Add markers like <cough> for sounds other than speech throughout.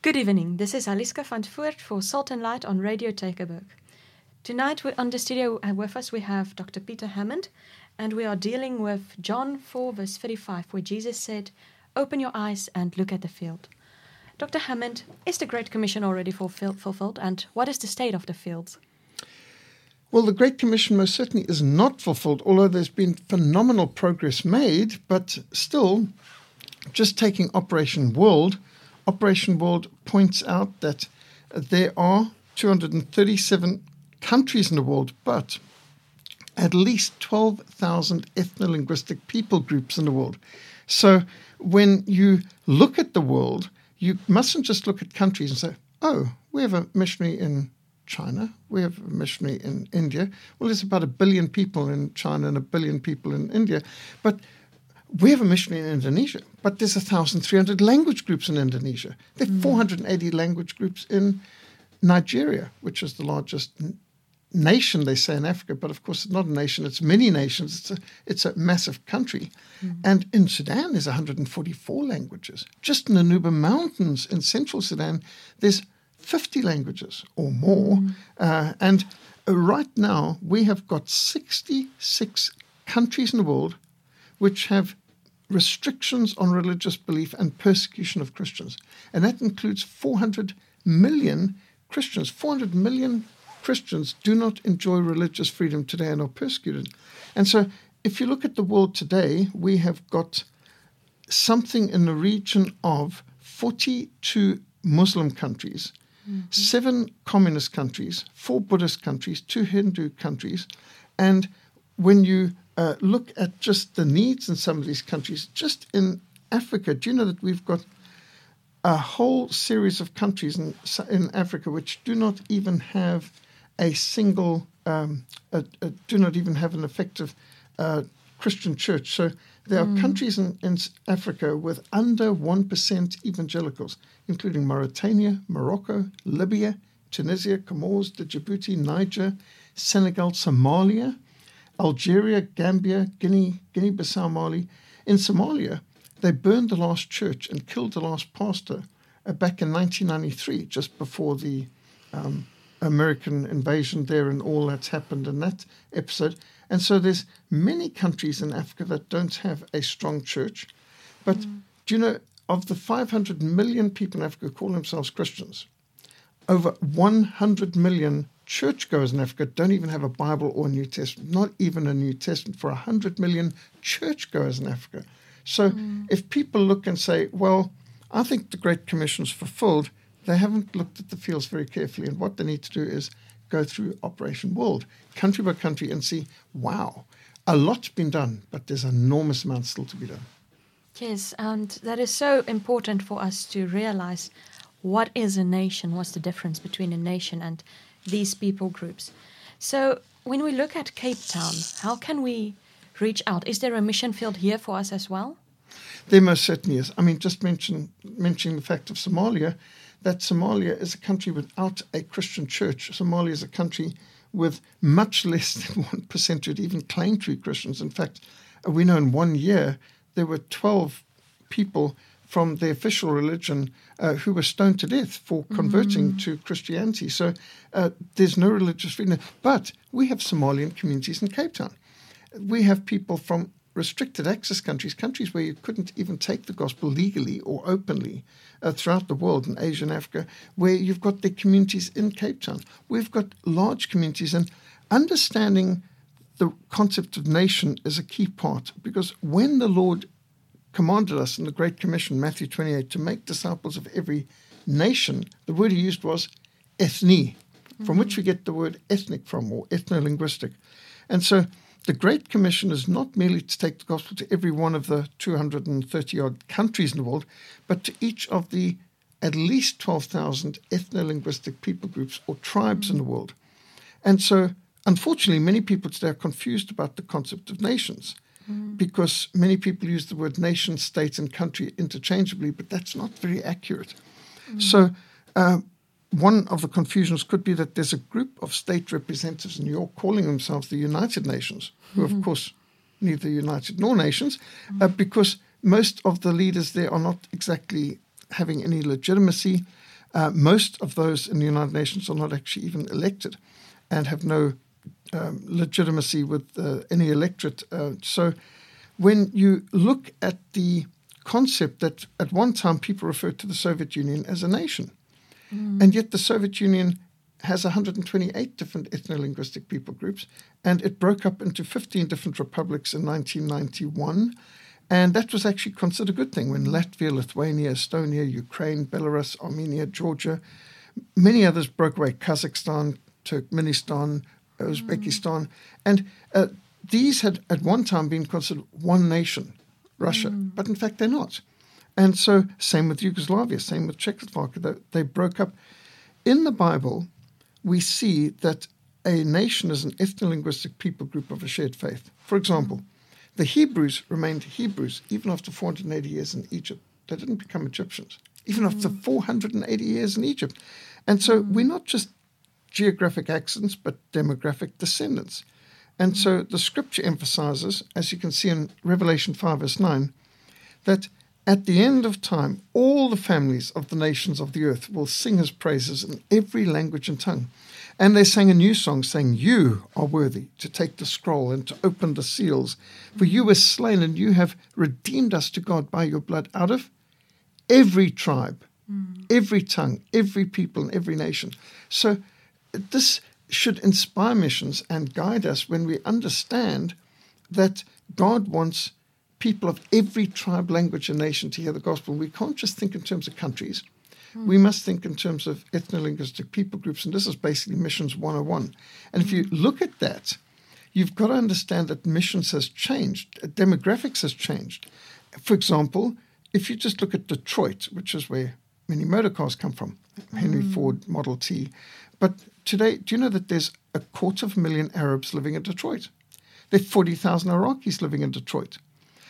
Good evening. This is Aliska van Voort for Salt and Light on Radio Tygerberg. Tonight on the studio with us we have Dr. Peter Hammond, and we are dealing with John 4, verse 35, where Jesus said, Open your eyes and look at the field. Dr. Hammond, is the Great Commission already fulfilled, and what is the state of the fields? Well, the Great Commission most certainly is not fulfilled, although there's been phenomenal progress made, but still, just taking Operation World, Operation World points out that there are 237 countries in the world, but at least 12,000 ethno-linguistic people groups in the world. So when you look at the world, you mustn't just look at countries and say, oh, we have a missionary in China, we have a missionary in India. Well, there's about a billion people in China and a billion people in India. But we have a missionary in Indonesia, but there's 1,300 language groups in Indonesia. There are hmm. 480 language groups in Nigeria, which is the largest n- nation, they say, in Africa. But of course, it's not a nation, it's many nations. It's a, it's a massive country. Hmm. And in Sudan, there's 144 languages. Just in the Nuba Mountains in central Sudan, there's 50 languages or more. Hmm. Uh, and right now, we have got 66 countries in the world which have restrictions on religious belief and persecution of Christians. And that includes 400 million Christians. 400 million Christians do not enjoy religious freedom today and are persecuted. And so, if you look at the world today, we have got something in the region of 42 Muslim countries, mm-hmm. seven communist countries, four Buddhist countries, two Hindu countries. And when you uh, look at just the needs in some of these countries, just in Africa, do you know that we've got a whole series of countries in, in Africa which do not even have a single, um, a, a, do not even have an effective uh, Christian church. So there are countries in, in Africa with under 1% evangelicals, including Mauritania, Morocco, Libya, Tunisia, Comoros, Djibouti, Niger, Senegal, Somalia, Algeria, Gambia, Guinea, Guinea Bissau, Mali. In Somalia, they burned the last church and killed the last pastor uh, back in 1993, just before the um, American invasion there and all that's happened in that episode. And so there's many countries in Africa that don't have a strong church. But do you know, of the 500 million people in Africa who call themselves Christians, over 100 million churchgoers in Africa don't even have a Bible or New Testament, not even a New Testament for 100 million churchgoers in Africa. So hmm. if people look and say, well, I think the Great Commission is fulfilled, they haven't looked at the fields very carefully. And what they need to do is go through Operation World, country by country, and see, wow, a lot's been done, but there's an enormous amount still to be done. Yes, and that is so important for us to realize what is a nation, what's the difference between a nation and these people groups. So, when we look at Cape Town, how can we reach out? Is there a mission field here for us as well? There most certainly is. I mean, just mention mentioning the fact of Somalia, that Somalia is a country without a Christian church. Somalia is a country with much less than <laughs> one percent would even claim to be Christians. In fact, we know in one year there were twelve people from the official religion uh, who were stoned to death for converting to Christianity. So uh, there's no religious freedom. But we have Somalian communities in Cape Town. We have people from restricted access countries, countries where you couldn't even take the gospel legally or openly uh, throughout the world in Asia and Africa, where you've got the communities in Cape Town. We've got large communities, and understanding the concept of nation is a key part because when the Lord commanded us in the Great Commission, Matthew 28, to make disciples of every nation, the word he used was ethne, from which we get the word ethnic from, or ethno-linguistic. And so the Great Commission is not merely to take the gospel to every one of the 230 odd countries in the world, but to each of the at least 12,000 ethno-linguistic people groups or tribes in the world. And so, unfortunately, many people today are confused about the concept of nations because many people use the word nation, state, and country interchangeably, but that's not very accurate. So, uh, one of the confusions could be that there's a group of state representatives in New York calling themselves the United Nations, who, of course, neither united nor nations, uh, because most of the leaders there are not exactly having any legitimacy. Uh, most of those in the United Nations are not actually even elected and have no um, legitimacy with uh, any electorate. Uh, so when you look at the concept that at one time people referred to the Soviet Union as a nation, mm. and yet the Soviet Union has 128 different ethno-linguistic people groups, and it broke up into 15 different republics in 1991. And that was actually considered a good thing when Latvia, Lithuania, Estonia, Ukraine, Belarus, Armenia, Georgia, many others broke away, Kazakhstan, Turkmenistan, Uzbekistan. Mm. And uh, these had at one time been considered one nation, Russia, mm. but in fact they're not. And so, same with Yugoslavia, same with Czechoslovakia, they, they broke up. In the Bible, we see that a nation is an ethno-linguistic people group of a shared faith. For example, the Hebrews remained Hebrews even after 480 years in Egypt. They didn't become Egyptians, even mm. after 480 years in Egypt. And so mm. we're not just geographic accents, but demographic descendants. And so the scripture emphasizes, as you can see in Revelation 5, verse 9, that at the end of time, all the families of the nations of the earth will sing his praises in every language and tongue. And they sang a new song, saying, You are worthy to take the scroll and to open the seals, for you were slain and you have redeemed us to God by your blood out of every tribe, mm. every tongue, every people, and every nation. So this should inspire missions and guide us when we understand that God wants people of every tribe, language, and nation to hear the gospel. We can't just think in terms of countries. Mm. We must think in terms of ethno-linguistic people groups, and this is basically Missions 101. And if you hmm. look at that, you've got to understand that missions has changed, demographics has changed. For example, if you just look at Detroit, which is where many motor cars come from, Henry mm. Ford Model T. But today, do you know that there's a quarter of a million Arabs living in Detroit? There are 40,000 Iraqis living in Detroit.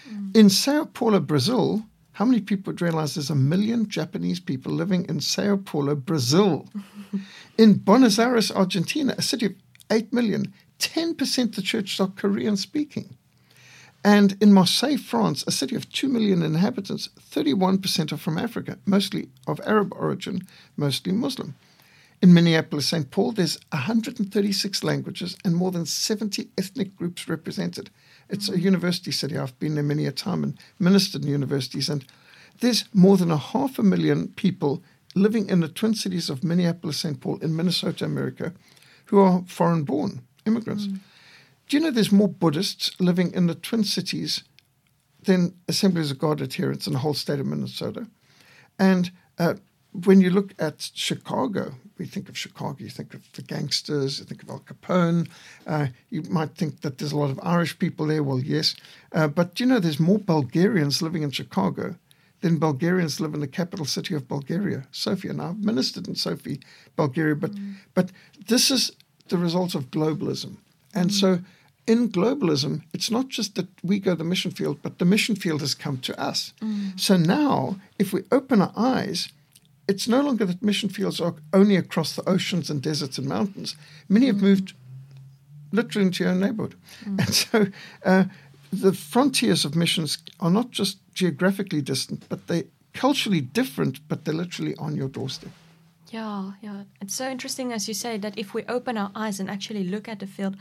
Mm. In Sao Paulo, Brazil, how many people would realize there's a million Japanese people living in Sao Paulo, Brazil? <laughs> in Buenos Aires, Argentina, a city of 8 million, 10% of the churches are Korean speaking. And in Marseille, France, a city of 2 million inhabitants, 31% are from Africa, mostly of Arab origin, mostly Muslim. In Minneapolis, St. Paul, there's 136 languages and more than 70 ethnic groups represented. It's a university city. I've been there many a time and ministered in universities. And there's more than a half a million people living in the twin cities of Minneapolis, St. Paul, in Minnesota, America, who are foreign born immigrants. Mm. Do you know there's more Buddhists living in the twin cities than Assemblies of God adherents in the whole state of Minnesota? And uh, when you look at Chicago, we think of Chicago, you think of the gangsters, you think of Al Capone. Uh, you might think that there's a lot of Irish people there. Well, yes. Uh, but you know, there's more Bulgarians living in Chicago than Bulgarians live in the capital city of Bulgaria, Sofia. Now, I've ministered in Sofia, Bulgaria, but, mm. but this is the result of globalism. And mm. so in globalism, it's not just that we go the mission field, but the mission field has come to us. Mm. So now, if we open our eyes, it's no longer that mission fields are only across the oceans and deserts and mountains. Many have mm. moved literally into your own neighborhood. Mm. And so uh, the frontiers of missions are not just geographically distant, but they're culturally different, but they're literally on your doorstep. Yeah, yeah. It's so interesting, as you say, that if we open our eyes and actually look at the field,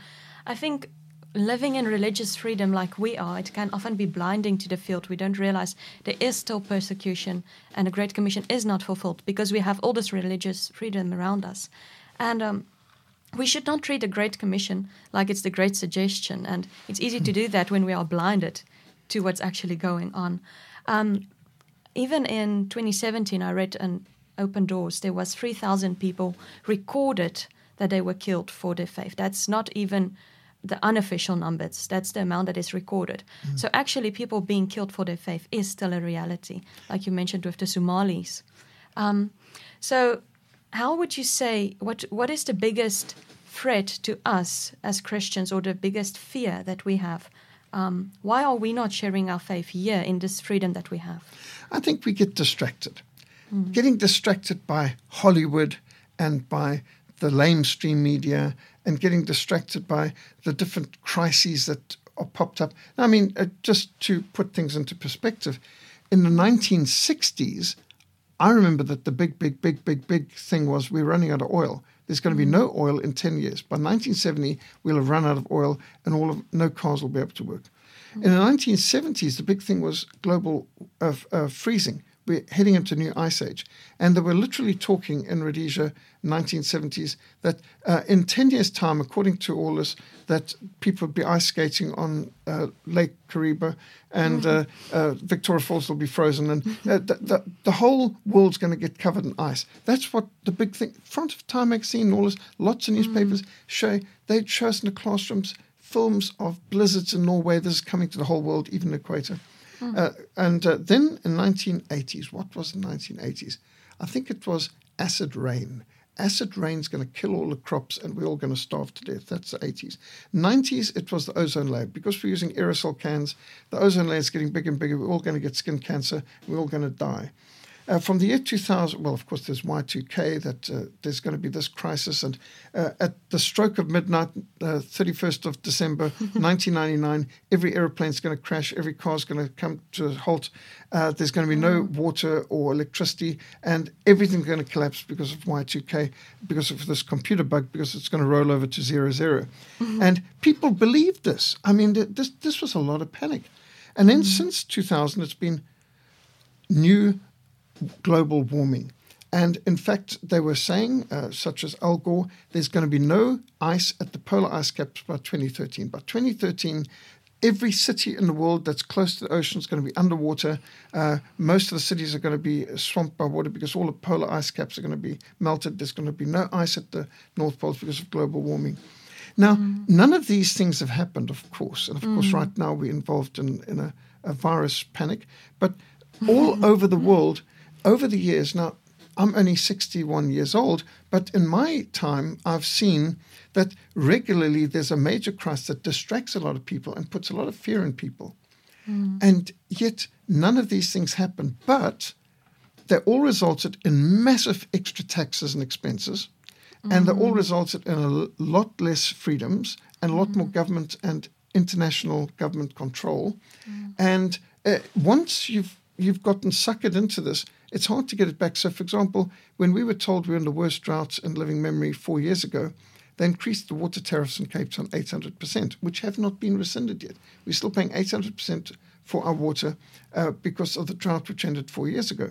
I think living in religious freedom like we are, it can often be blinding to the field. We don't realize there is still persecution and the Great Commission is not fulfilled because we have all this religious freedom around us. And um, we should not treat the Great Commission like it's the Great Suggestion. And it's easy to do that when we are blinded to what's actually going on. Um, even in 2017, I read an Open Doors, there was 3,000 people recorded that they were killed for their faith. That's not even the unofficial numbers. That's the amount that is recorded. Mm. So actually, people being killed for their faith is still a reality, like you mentioned with the Somalis. Um, so, how would you say what what is the biggest threat to us as Christians, or the biggest fear that we have? Um, why are we not sharing our faith here in this freedom that we have? I think we get distracted. Mm. Getting distracted by Hollywood and by the lamestream media and getting distracted by the different crises that are popped up. I mean, uh, just to put things into perspective, in the 1960s, I remember that the big, big, big, big, big thing was we're running out of oil. There's going to be no oil in 10 years. By 1970, we'll have run out of oil and all of no cars will be able to work. In the 1970s, the big thing was global uh, uh, freezing. We're heading into a new ice age. And they were literally talking in Rhodesia, 1970s, that uh, in 10 years' time, according to all this, that people would be ice skating on uh, Lake Kariba and uh, uh, Victoria Falls will be frozen. And uh, the, the, the whole world's going to get covered in ice. That's what the big thing, front of Time magazine, all this, lots of newspapers show, they'd show us in the classrooms films of blizzards in Norway. This is coming to the whole world, even the equator. Uh, and uh, then in 1980s, what was the 1980s? I think it was acid rain. Acid rain's going to kill all the crops and we're all going to starve to death. That's the 80s. 90s, it was the ozone layer. Because we're using aerosol cans, the ozone layer is getting bigger and bigger. We're all going to get skin cancer. We're all going to die. Uh, from the year 2000, well, of course, there's Y2K, that uh, there's going to be this crisis. And uh, at the stroke of midnight, 31st of December <laughs> 1999, every aeroplane's going to crash, every car's going to come to a halt. Uh, there's going to be no water or electricity, and everything's going to collapse because of Y2K, because of this computer bug, because it's going to roll over to zero, zero. And people believed this. I mean, th- this, this was a lot of panic. And then since 2000, it's been new global warming. And in fact, they were saying, uh, such as Al Gore, there's going to be no ice at the polar ice caps by 2013. By 2013, every city in the world that's close to the ocean is going to be underwater. Uh, most of the cities are going to be swamped by water because all the polar ice caps are going to be melted. There's going to be no ice at the North Pole because of global warming. Now, none of these things have happened, of course. And of course, right now we're involved in, in a, a virus panic. But all over the world, over the years, now I'm only 61 years old, but in my time, I've seen that regularly there's a major crisis that distracts a lot of people and puts a lot of fear in people. Hmm. And yet, none of these things happen, but they all resulted in massive extra taxes and expenses, and they all hmm. resulted in a lot less freedoms and a lot more hmm. government and international government control. And uh, once you've you've gotten suckered into this, it's hard to get it back. So, for example, when we were told we were in the worst droughts in living memory four years ago, they increased the water tariffs in Cape Town 800%, which have not been rescinded yet. We're still paying 800% for our water uh, because of the drought which ended four years ago.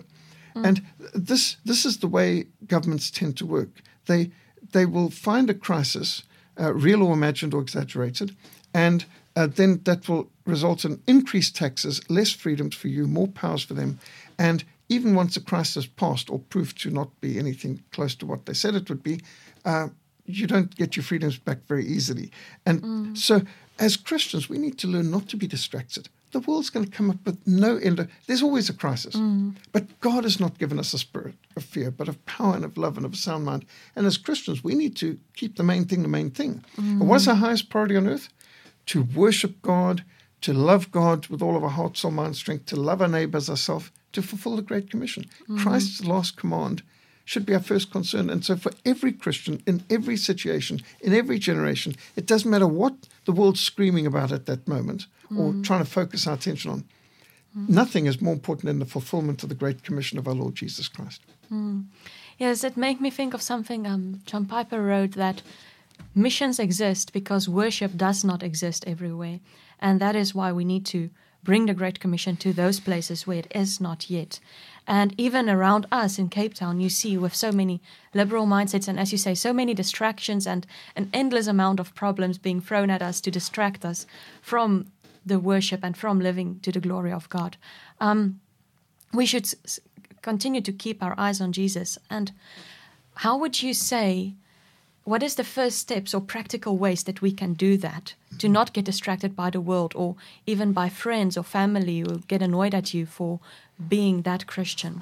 And this this is the way governments tend to work. They they will find a crisis, uh, real or imagined or exaggerated, and uh, then that will result in increased taxes, less freedoms for you, more powers for them, and even once the crisis passed or proved to not be anything close to what they said it would be, uh, you don't get your freedoms back very easily. And mm. so, as Christians, we need to learn not to be distracted. The world's going to come up with no end. Of, there's always a crisis. Mm. But God has not given us a spirit of fear, but of power and of love and of a sound mind. And as Christians, we need to keep the main thing the main thing. And what's our highest priority on earth? To worship God, to love God with all of our heart, soul, mind, strength, to love our neighbor as ourselves, to fulfill the Great Commission. Mm-hmm. Christ's last command should be our first concern. And so, for every Christian, in every situation, in every generation, it doesn't matter what the world's screaming about at that moment or mm. trying to focus our attention on. Mm. Nothing is more important than the fulfillment of the Great Commission of our Lord Jesus Christ. Mm. Yes, it made me think of something um, John Piper wrote that missions exist because worship does not exist everywhere. And that is why we need to bring the Great Commission to those places where it is not yet. And even around us in Cape Town, you see with so many liberal mindsets and, as you say, so many distractions and an endless amount of problems being thrown at us to distract us from the worship and from living to the glory of God. Um, we should s- continue to keep our eyes on Jesus. And how would you say, what is the first steps or practical ways that we can do that to not get distracted by the world or even by friends or family who get annoyed at you for being that Christian?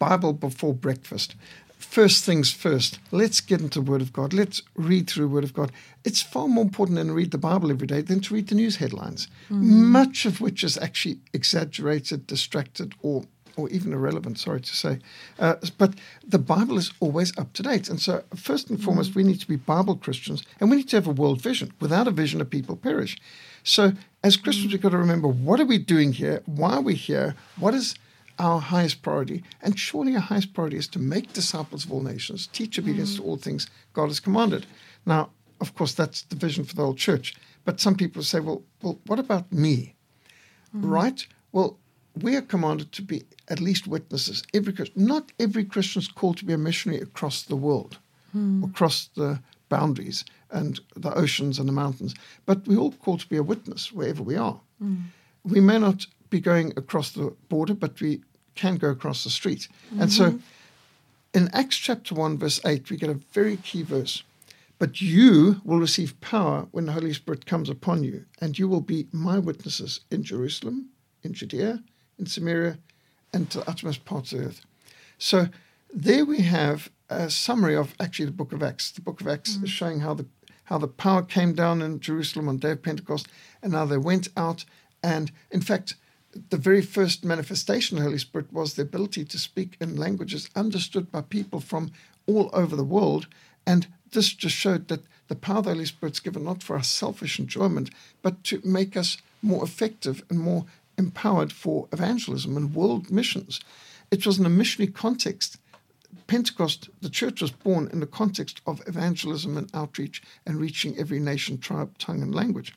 Bible before breakfast. First things first, let's get into the Word of God. Let's read through the Word of God. It's far more important than to read the Bible every day than to read the news headlines, mm-hmm. much of which is actually exaggerated, distracted, or or even irrelevant, sorry to say. Uh, but the Bible is always up to date. And so, first and foremost, we need to be Bible Christians and we need to have a world vision. Without a vision, a people perish. So, as Christians, we've got to remember what are we doing here? Why are we here? What is our highest priority. And surely our highest priority is to make disciples of all nations, teach obedience to all things God has commanded. Now, of course, that's the vision for the whole church. But some people say, well, well what about me? Right? Well, we are commanded to be at least witnesses. Every not every Christian is called to be a missionary across the world, hmm. across the boundaries and the oceans and the mountains. But we're all called to be a witness wherever we are. Hmm. We may not be going across the border, but we can go across the street. And so mm-hmm. in Acts chapter 1, verse 8, we get a very key verse. But you will receive power when the Holy Spirit comes upon you, and you will be my witnesses in Jerusalem, in Judea, in Samaria, and to the uttermost parts of the earth. So there we have a summary of actually the book of Acts. The book of Acts mm-hmm. is showing how the how the power came down in Jerusalem on the day of Pentecost, and how they went out. And in fact, the very first manifestation of the Holy Spirit was the ability to speak in languages understood by people from all over the world. And this just showed that the power of the Holy Spirit's given not for our selfish enjoyment, but to make us more effective and more empowered for evangelism and world missions. It was in a missionary context. Pentecost, the church was born in the context of evangelism and outreach and reaching every nation, tribe, tongue, and language.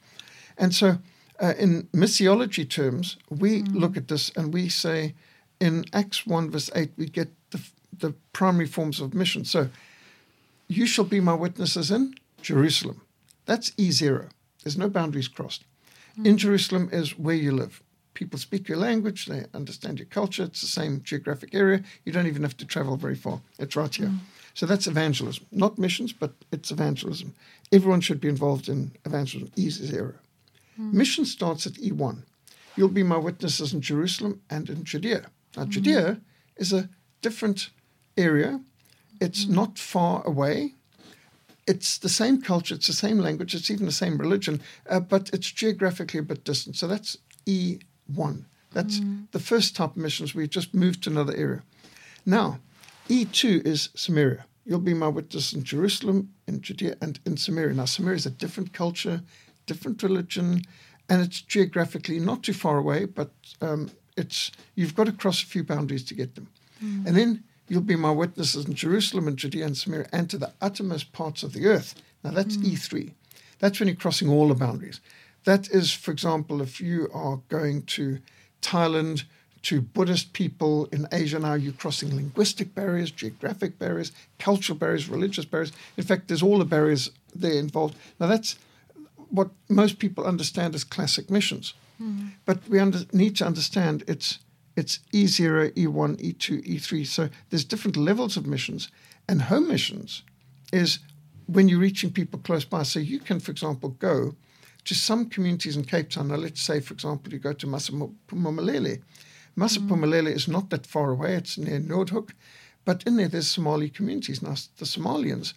And so, uh, in missiology terms, we look at this and we say in Acts 1, verse 8, we get the, the primary forms of mission. So, you shall be my witnesses in Jerusalem. That's E0. There's no boundaries crossed. In Jerusalem is where you live. People speak your language, they understand your culture. It's the same geographic area. You don't even have to travel very far. It's right here. Mm. So that's evangelism. Not missions, but it's evangelism. Everyone should be involved in evangelism. E0. Mm. Mission starts at E1. You'll be my witnesses in Jerusalem and in Judea. Now, mm. Judea is a different area. It's not far away. It's the same culture, it's the same language, it's even the same religion, uh, but it's geographically a bit distant. So that's E1. That's mm. the first type of missions. We've just moved to another area. Now, E2 is Samaria. You'll be my witness in Jerusalem, in Judea, and in Samaria. Now, Samaria is a different culture, different religion, and it's geographically not too far away, but um, it's you've got to cross a few boundaries to get them. Mm. And then you'll be my witnesses in Jerusalem and Judea and Samaria and to the uttermost parts of the earth. Now, that's mm. E3. That's when you're crossing all the boundaries. That is, for example, if you are going to Thailand, to Buddhist people in Asia now, you're crossing linguistic barriers, geographic barriers, cultural barriers, religious barriers. In fact, there's all the barriers there involved. Now, that's what most people understand as classic missions. Hmm. But we under, need to understand it's it's E0, E1, E2, E3. So there's different levels of missions. And home missions is when you're reaching people close by. So you can, for example, go to some communities in Cape Town. Now, let's say, for example, you go to Masiphumelele. Masiphumelele is not that far away. It's near Noordhoek. But in there, there's Somali communities. Now, the Somalians,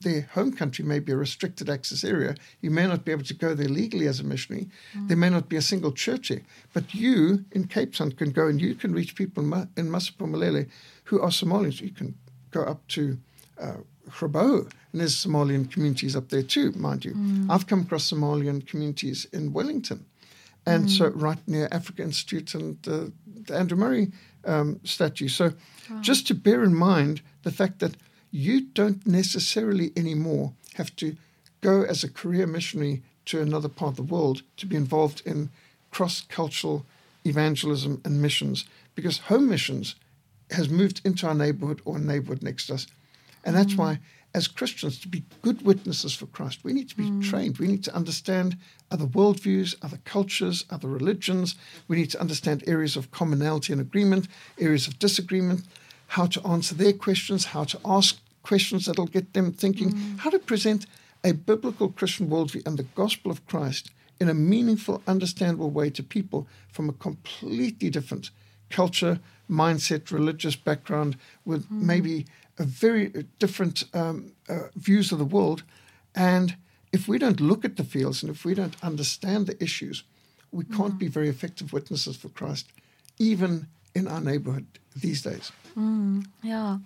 their home country may be a restricted access area. You may not be able to go there legally as a missionary. There may not be a single church there. But you in Cape Town can go and you can reach people in Masiphumelele who are Somalians. You can go up to uh, Grabouw, and there's Somalian communities up there too, mind you. I've come across Somalian communities in Wellington. And so, right near Africa Institute and uh, the Andrew Murray um, statue. So, just to bear in mind the fact that you don't necessarily anymore have to go as a career missionary to another part of the world to be involved in cross cultural evangelism and missions because home missions has moved into our neighborhood or neighborhood next to us. And that's why, mm. as Christians, to be good witnesses for Christ, we need to be mm. trained. We need to understand other worldviews, other cultures, other religions. We need to understand areas of commonality and agreement, areas of disagreement, how to answer their questions, how to ask questions that'll get them thinking, mm. how to present a biblical Christian worldview and the gospel of Christ in a meaningful, understandable way to people from a completely different culture, mindset, religious background, with maybe a very different um, uh, views of the world. And if we don't look at the fields and if we don't understand the issues, we can't be very effective witnesses for Christ, even in our neighborhood these days. Yeah.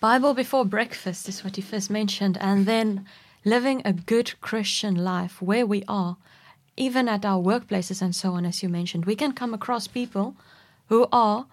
Bible before breakfast is what you first mentioned, and then living a good Christian life where we are, even at our workplaces and so on, as you mentioned. We can come across people who are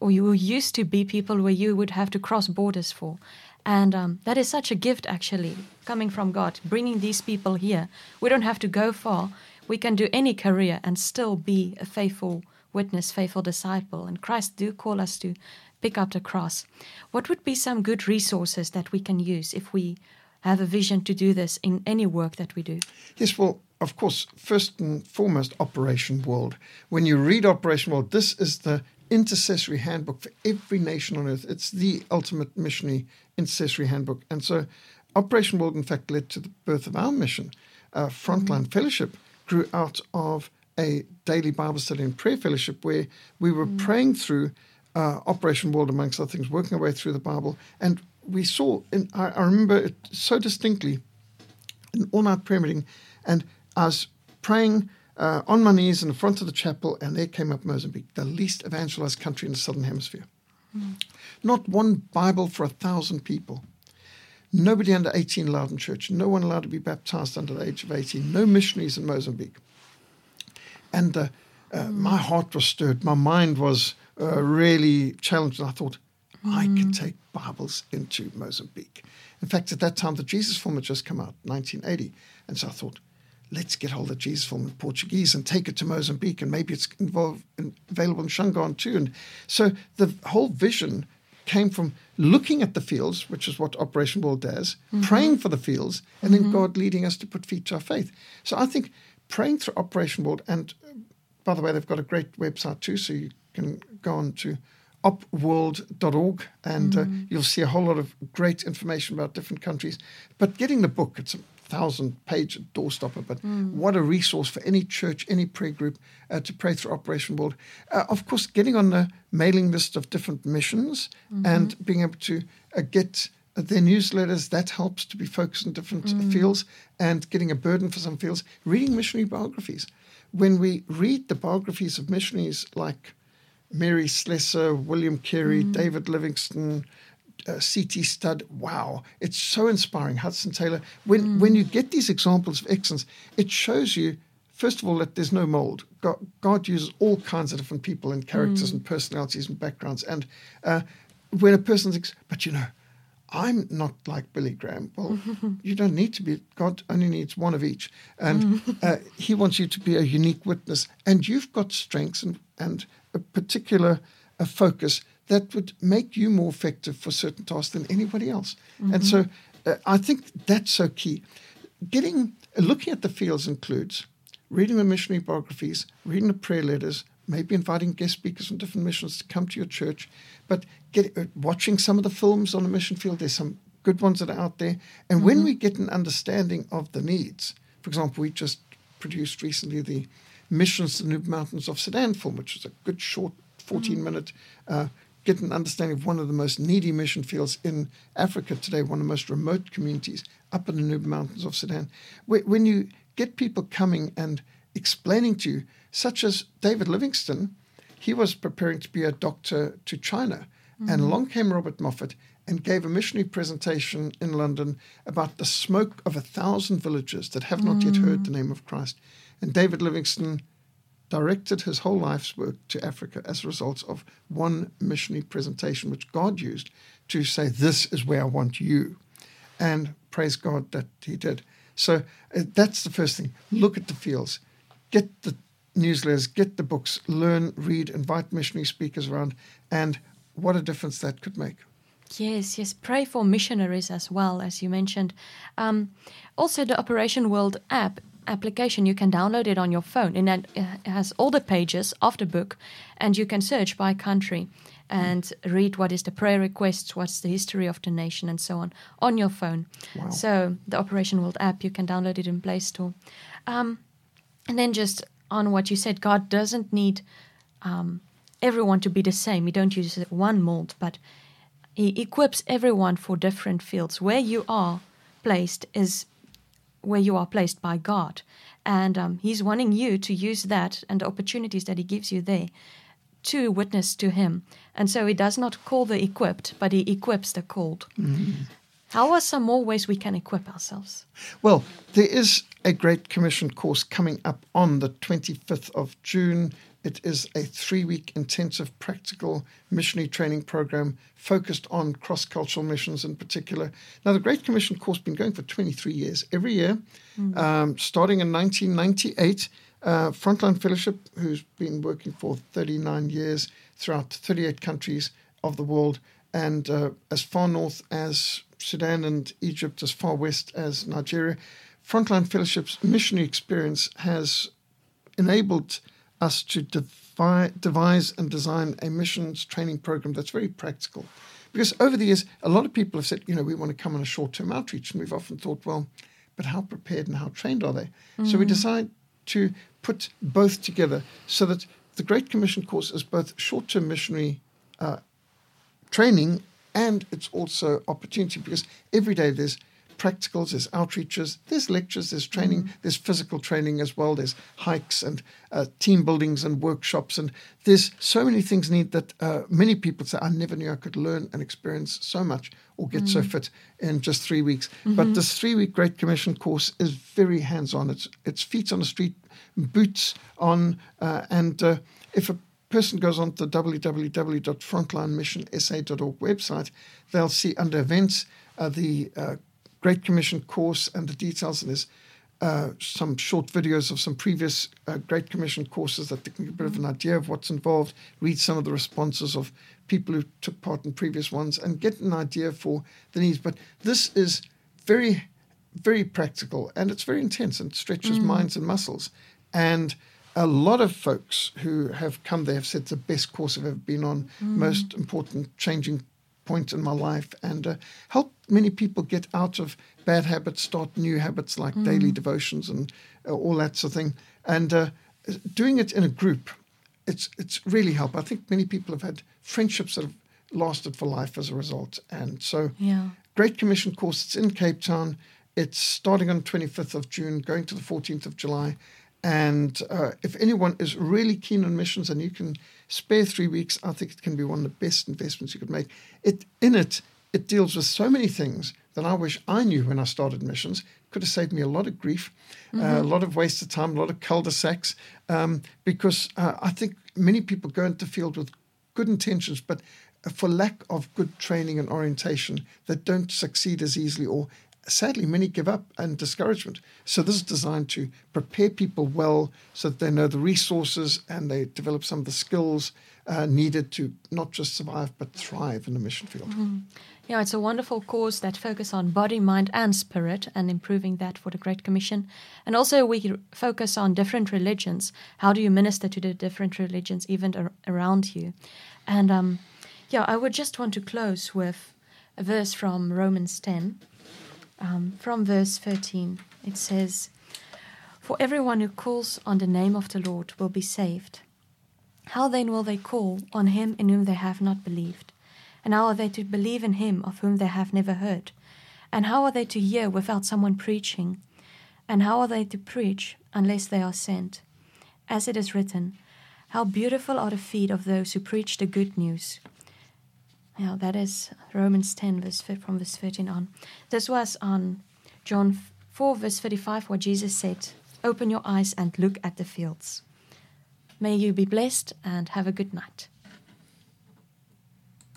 or you used to be people where you would have to cross borders for. And um, that is such a gift, actually, coming from God, bringing these people here. We don't have to go far. We can do any career and still be a faithful witness, faithful disciple. And Christ do call us to pick up the cross. What would be some good resources that we can use if we have a vision to do this in any work that we do? Yes, well, of course, first and foremost, Operation World. When you read Operation World, this is the intercessory handbook for every nation on earth. It's the ultimate missionary intercessory handbook. And so Operation World, in fact, led to the birth of our mission. Uh, Frontline mm. Fellowship grew out of a daily Bible study and prayer fellowship where we were mm. praying through uh, Operation World, amongst other things, working our way through the Bible. And we saw, in, I, I remember it so distinctly, an all night prayer meeting, and I was praying uh, on my knees in the front of the chapel, and there came up Mozambique, the least evangelized country in the southern hemisphere. Mm. Not one Bible for a thousand people. Nobody under 18 allowed in church. No one allowed to be baptized under the age of 18. No missionaries in Mozambique. And uh, uh, mm. my heart was stirred. My mind was uh, really challenged. And I thought, mm. I can take Bibles into Mozambique. In fact, at that time, the Jesus Film had just come out, 1980. And so I thought, let's get hold of Jesus Film in Portuguese and take it to Mozambique. And maybe it's involved, in, available in Shangaan too. And so the whole vision came from looking at the fields, which is what Operation World does, mm-hmm. praying for the fields, and mm-hmm. then God leading us to put feet to our faith. So I think praying through Operation World, and by the way, they've got a great website too, so you can go on to opworld.org and uh, mm. uh, you'll see a whole lot of great information about different countries. But getting the book, it's a thousand page doorstopper, but mm. what a resource for any church, any prayer group uh, to pray through Operation World. Uh, of course, getting on the mailing list of different missions mm-hmm. and being able to uh, get their newsletters, that helps to be focused in different mm. fields and getting a burden for some fields. Reading missionary biographies. When we read the biographies of missionaries like Mary Slessor, William Carey, mm. David Livingstone, uh, C.T. Studd. Wow, it's so inspiring. Hudson Taylor. When mm. when you get these examples of excellence, it shows you first of all that there's no mold. God, God uses all kinds of different people and characters mm. and personalities and backgrounds. And uh, when a person thinks, but you know, I'm not like Billy Graham. Well, <laughs> you don't need to be. God only needs one of each, and <laughs> uh, He wants you to be a unique witness. And you've got strengths and and a particular a focus that would make you more effective for certain tasks than anybody else. Mm-hmm. And so uh, I think that's so key. Getting uh, looking at the fields includes reading the missionary biographies, reading the prayer letters, maybe inviting guest speakers from different missions to come to your church, but get, uh, watching some of the films on the mission field. There's some good ones that are out there. And mm-hmm. when we get an understanding of the needs, for example, we just produced recently the Missions to the Nuba Mountains of Sudan film, which is a good short 14 mm-hmm. minute uh, get an understanding of one of the most needy mission fields in Africa today, one of the most remote communities up in the Nuba Mountains of Sudan. When you get people coming and explaining to you, such as David Livingstone, he was preparing to be a doctor to China. Mm-hmm. And along came Robert Moffat and gave a missionary presentation in London about the smoke of a thousand villages that have not mm-hmm. yet heard the name of Christ. And David Livingstone directed his whole life's work to Africa as a result of one missionary presentation, which God used to say, This is where I want you. And praise God that he did. So uh, that's the first thing. Look at the fields, get the newsletters, get the books, learn, read, invite missionary speakers around, and what a difference that could make. Yes, yes. Pray for missionaries as well, as you mentioned. Um, also, the Operation World app application. You can download it on your phone, and it has all the pages of the book, and you can search by country and read what is the prayer requests, what's the history of the nation, and so on on your phone. Wow. So the Operation World app, you can download it in Play Store. Um, and then just on what you said, God doesn't need um, everyone to be the same. he don't use one mold, but He equips everyone for different fields. Where you are placed is where you are placed by God. And um, He's wanting you to use that and the opportunities that He gives you there to witness to Him. And so He does not call the equipped, but He equips the called. Mm-hmm. How are some more ways we can equip ourselves? Well, there is a Great Commission course coming up on the 25th of June. It is a three week intensive practical missionary training program focused on cross cultural missions in particular. Now, the Great Commission course has been going for 23 years, every year, mm. um, starting in 1998. Uh, Frontline Fellowship, who's been working for 39 years throughout 38 countries of the world, and uh, as far north as Sudan and Egypt, as far west as Nigeria. Frontline Fellowship's missionary experience has enabled us to devi- devise and design a missions training program that's very practical. Because over the years, a lot of people have said, you know, we want to come on a short term outreach. And we've often thought, well, but how prepared and how trained are they? Mm-hmm. So we mm. decide to put both together so that the Great Commission course is both short term missionary uh, training and it's also opportunity because every day there's practicals, there's outreaches, there's lectures, there's training, mm-hmm. there's physical training as well, there's hikes and uh, team buildings and workshops, and there's so many things need that uh, many people say, I never knew I could learn and experience so much or get mm-hmm. so fit in just three weeks. Mm-hmm. But this three week Great Commission course is very hands on. It's it's feet on the street, boots on, uh, and uh, if a person goes on to the www.frontlinemissionsa.org website, they'll see under events uh, the uh, Great Commission course and the details. And there's uh, some short videos of some previous uh, Great Commission courses that they can get a bit of an idea of what's involved, read some of the responses of people who took part in previous ones, and get an idea for the needs. But this is very, very practical and it's very intense and stretches mm. minds and muscles. And a lot of folks who have come there have said it's the best course I've ever been on, mm. most important changing point in my life, and uh, help many people get out of bad habits, start new habits like mm. daily devotions and uh, all that sort of thing. And uh, doing it in a group, it's it's really helped. I think many people have had friendships that have lasted for life as a result. And so, yeah. Great Commission course. It's in Cape Town. It's starting on 25th of June, going to the 14th of July. And uh, if anyone is really keen on missions and you can spare three weeks, I think it can be one of the best investments you could make. It in it, it deals with so many things that I wish I knew when I started missions. Could have saved me a lot of grief, mm-hmm. uh, a lot of wasted time, a lot of cul-de-sacs, um, because uh, I think many people go into the field with good intentions, but for lack of good training and orientation, they don't succeed as easily or sadly, many give up and discouragement. So this is designed to prepare people well so that they know the resources and they develop some of the skills uh, needed to not just survive but thrive in the mission field. Mm-hmm. Yeah, it's a wonderful course that focus on body, mind, and spirit, and improving that for the Great Commission. And also, we focus on different religions. How do you minister to the different religions, even ar- around you? And um, yeah, I would just want to close with a verse from Romans 10 um, from verse 13. It says, For everyone who calls on the name of the Lord will be saved. How then will they call on him in whom they have not believed? And how are they to believe in him of whom they have never heard? And how are they to hear without someone preaching? And how are they to preach unless they are sent? As it is written, How beautiful are the feet of those who preach the good news. Yeah, that is Romans 10, verse from verse 13 on. This was on John 4, verse 35, where Jesus said, Open your eyes and look at the fields. May you be blessed and have a good night.